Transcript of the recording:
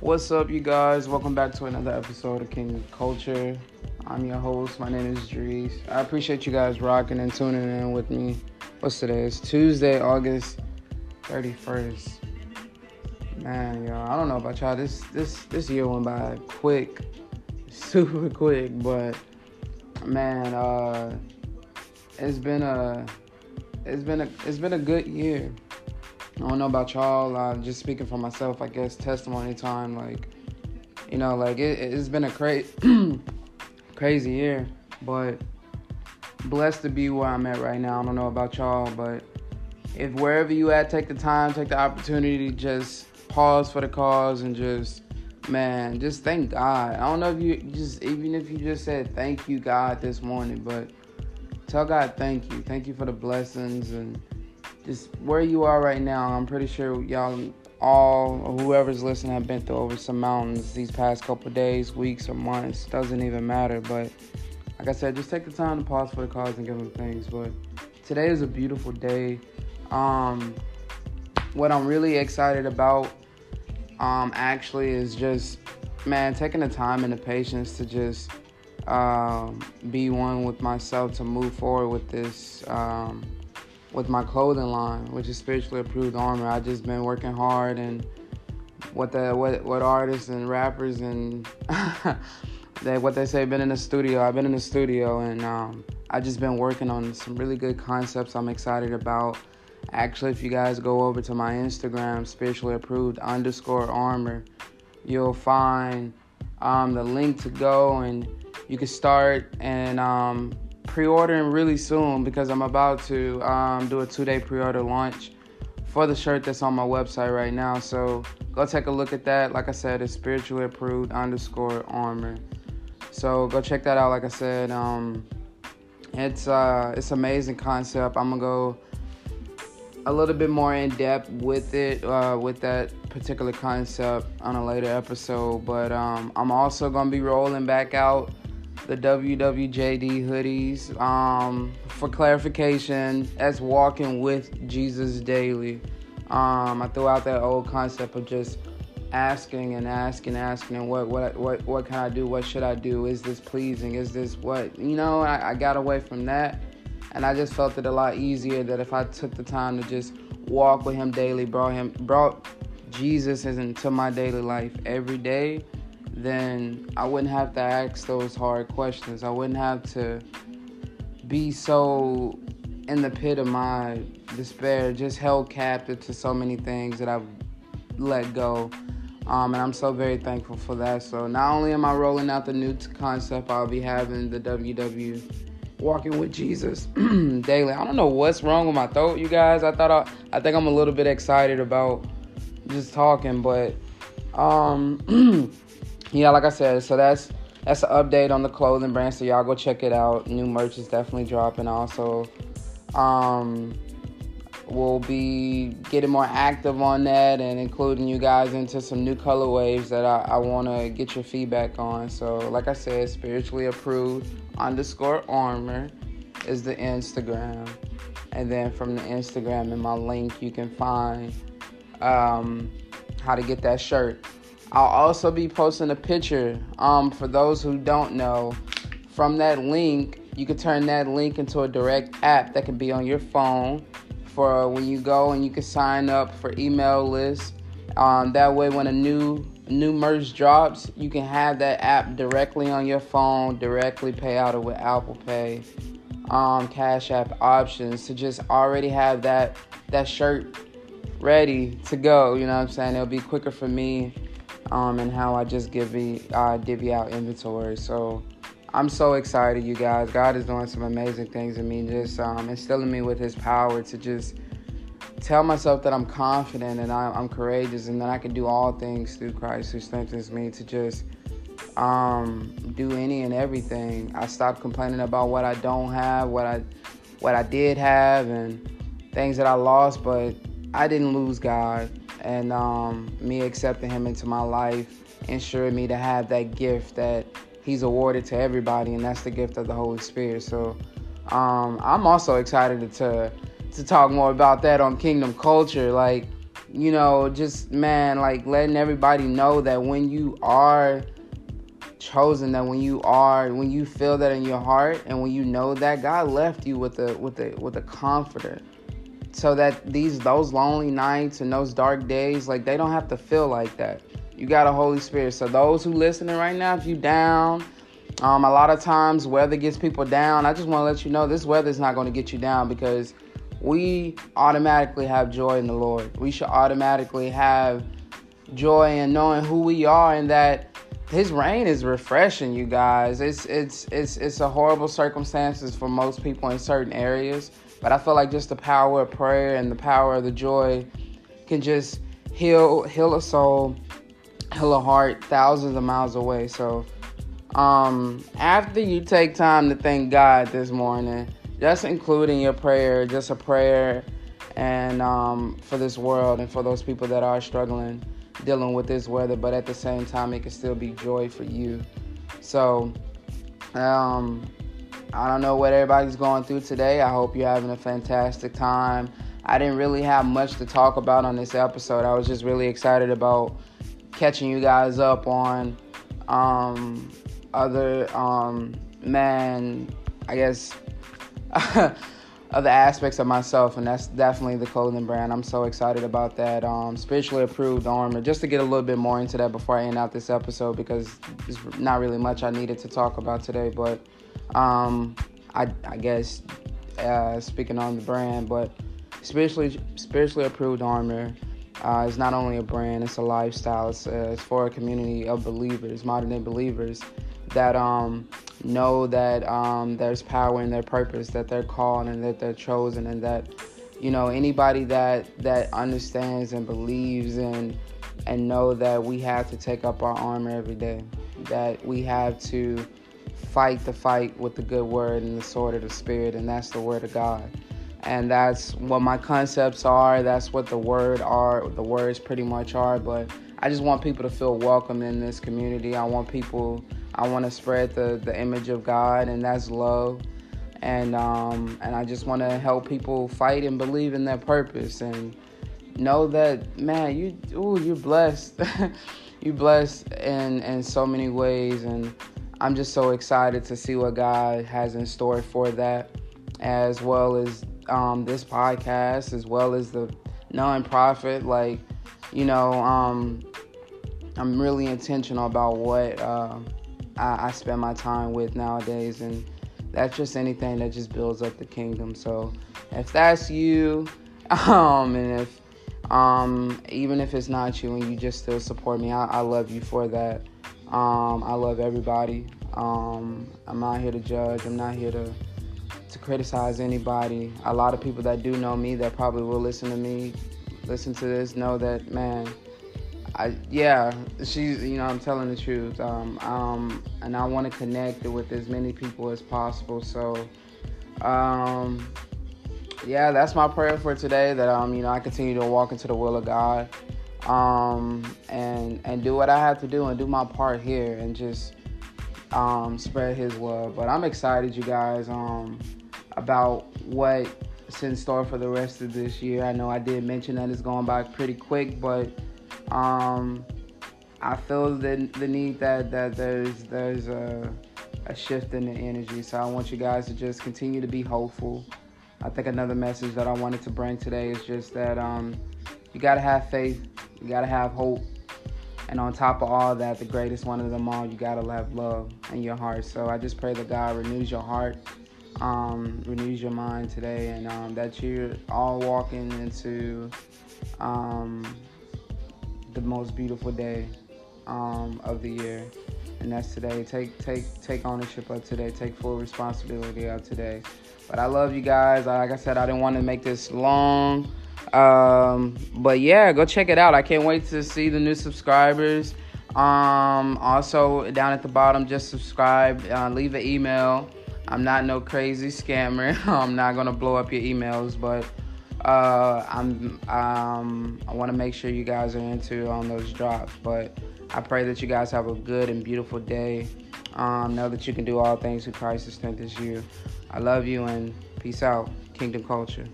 What's up, you guys? Welcome back to another episode of Kingdom Culture. I'm your host. My name is Dries. I appreciate you guys rocking and tuning in with me. What's today? It's Tuesday, August 31st. Man, y'all, I don't know about y'all. This this this year went by quick, super quick. But man, uh, it's been a it's been a it's been a good year. I don't know about y'all. Just speaking for myself, I guess testimony time. Like, you know, like it, it's been a cra- crazy year, but blessed to be where I'm at right now. I don't know about y'all, but if wherever you at, take the time, take the opportunity, just pause for the cause and just, man, just thank God. I don't know if you just even if you just said thank you God this morning, but tell God thank you, thank you for the blessings and just where you are right now, I'm pretty sure y'all all or whoever's listening have been through over some mountains these past couple days, weeks, or months. Doesn't even matter. But like I said, just take the time to pause for the cause and give them things. But today is a beautiful day. Um, what I'm really excited about, um, actually, is just man taking the time and the patience to just um, be one with myself to move forward with this. Um, with my clothing line, which is spiritually approved armor. I just been working hard and what the what what artists and rappers and they what they say been in the studio. I've been in the studio and um, I just been working on some really good concepts. I'm excited about. Actually, if you guys go over to my Instagram, spiritually approved underscore armor, you'll find um, the link to go and you can start and um, pre-ordering really soon because I'm about to um, do a two-day pre-order launch for the shirt that's on my website right now. So go take a look at that. Like I said, it's spiritually approved underscore armor. So go check that out. Like I said, um, it's uh, it's amazing concept. I'm gonna go a little bit more in depth with it uh, with that particular concept on a later episode. But um, I'm also gonna be rolling back out the WWJD hoodies. Um, for clarification, that's walking with Jesus daily. Um, I threw out that old concept of just asking and asking, and asking, and what, what, what, what can I do? What should I do? Is this pleasing? Is this what? You know, I, I got away from that, and I just felt it a lot easier that if I took the time to just walk with Him daily, brought Him, brought Jesus into my daily life every day then I wouldn't have to ask those hard questions. I wouldn't have to be so in the pit of my despair, just held captive to so many things that I've let go. Um, and I'm so very thankful for that. So not only am I rolling out the new concept, I'll be having the WW walking with Jesus daily. I don't know what's wrong with my throat, you guys. I thought I, I think I'm a little bit excited about just talking, but um yeah, like I said, so that's that's an update on the clothing brand. So y'all go check it out. New merch is definitely dropping. Also, um, we'll be getting more active on that and including you guys into some new colorways that I, I want to get your feedback on. So, like I said, spiritually approved underscore armor is the Instagram, and then from the Instagram in my link, you can find um, how to get that shirt. I'll also be posting a picture. Um, for those who don't know, from that link, you can turn that link into a direct app that can be on your phone for when you go and you can sign up for email lists. Um, that way, when a new new merch drops, you can have that app directly on your phone, directly pay out it with Apple Pay, um, Cash App options to just already have that that shirt ready to go. You know what I'm saying? It'll be quicker for me um, and how I just give me uh, divvy out inventory. So I'm so excited, you guys. God is doing some amazing things in me, just um, instilling me with His power to just tell myself that I'm confident and I, am courageous and that I can do all things through Christ who strengthens me to just um, do any and everything. I stopped complaining about what I don't have, what I what I did have, and things that I lost, but I didn't lose God and um, me accepting him into my life ensured me to have that gift that he's awarded to everybody, and that's the gift of the Holy Spirit. So um, I'm also excited to to talk more about that on Kingdom Culture. Like you know, just man, like letting everybody know that when you are chosen, that when you are, when you feel that in your heart, and when you know that God left you with a with a with a comforter, so that these those lonely nights and those dark days, like they don't have to feel like that. You got a Holy Spirit. So those who listening right now, if you down, um, a lot of times weather gets people down. I just want to let you know this weather is not going to get you down because we automatically have joy in the Lord. We should automatically have joy in knowing who we are and that his rain is refreshing you guys. It's it's it's it's a horrible circumstances for most people in certain areas, but I feel like just the power of prayer and the power of the joy can just heal heal a soul, heal a heart thousands of miles away. So um after you take time to thank God this morning, just including your prayer, just a prayer and um, for this world and for those people that are struggling dealing with this weather, but at the same time, it can still be joy for you. So, um, I don't know what everybody's going through today. I hope you're having a fantastic time. I didn't really have much to talk about on this episode. I was just really excited about catching you guys up on um, other um, man, I guess other aspects of myself, and that's definitely the clothing brand. I'm so excited about that. Um, spiritually approved armor. Just to get a little bit more into that before I end out this episode, because there's not really much I needed to talk about today. But um, I, I, guess uh, speaking on the brand, but spiritually spiritually approved armor. Uh, is not only a brand, it's a lifestyle. It's, uh, it's for a community of believers, modern day believers, that um, know that um, there's power in their purpose, that they're called and that they're chosen, and that you know anybody that that understands and believes and and know that we have to take up our armor every day, that we have to fight the fight with the good word and the sword of the spirit, and that's the word of God. And that's what my concepts are. That's what the word are. The words pretty much are. But I just want people to feel welcome in this community. I want people I want to spread the, the image of God, and that's love. And um, and I just want to help people fight and believe in their purpose and know that man, you ooh, you're blessed. you're blessed in in so many ways, and I'm just so excited to see what God has in store for that, as well as um, this podcast, as well as the nonprofit. Like, you know, um, I'm really intentional about what. Uh, I, I spend my time with nowadays, and that's just anything that just builds up the kingdom. So if that's you, um, and if um, even if it's not you and you just still support me, I, I love you for that. Um, I love everybody. Um, I'm not here to judge. I'm not here to to criticize anybody. A lot of people that do know me that probably will listen to me, listen to this, know that man, I yeah, she's you know I'm telling the truth. Um, um, and I want to connect with as many people as possible. So, um, yeah, that's my prayer for today. That um, you know, I continue to walk into the will of God, um, and and do what I have to do and do my part here and just um spread His love. But I'm excited, you guys, um, about what is in store for the rest of this year. I know I did mention that it's going by pretty quick, but um, I feel the the need that that there's there's a a shift in the energy. So I want you guys to just continue to be hopeful. I think another message that I wanted to bring today is just that um, you gotta have faith, you gotta have hope, and on top of all that, the greatest one of them all, you gotta have love in your heart. So I just pray that God renews your heart, um, renews your mind today, and um, that you're all walking into um, the most beautiful day um, of the year, and that's today. Take take take ownership of today. Take full responsibility of today. But I love you guys. Like I said, I didn't want to make this long. Um, but yeah, go check it out. I can't wait to see the new subscribers. Um, also down at the bottom, just subscribe. Uh, leave an email. I'm not no crazy scammer. I'm not gonna blow up your emails, but uh, I'm um, I want to make sure you guys are into on those drops. But I pray that you guys have a good and beautiful day. Um, know that you can do all things through Christ who strengthens you. I love you and peace out, Kingdom Culture.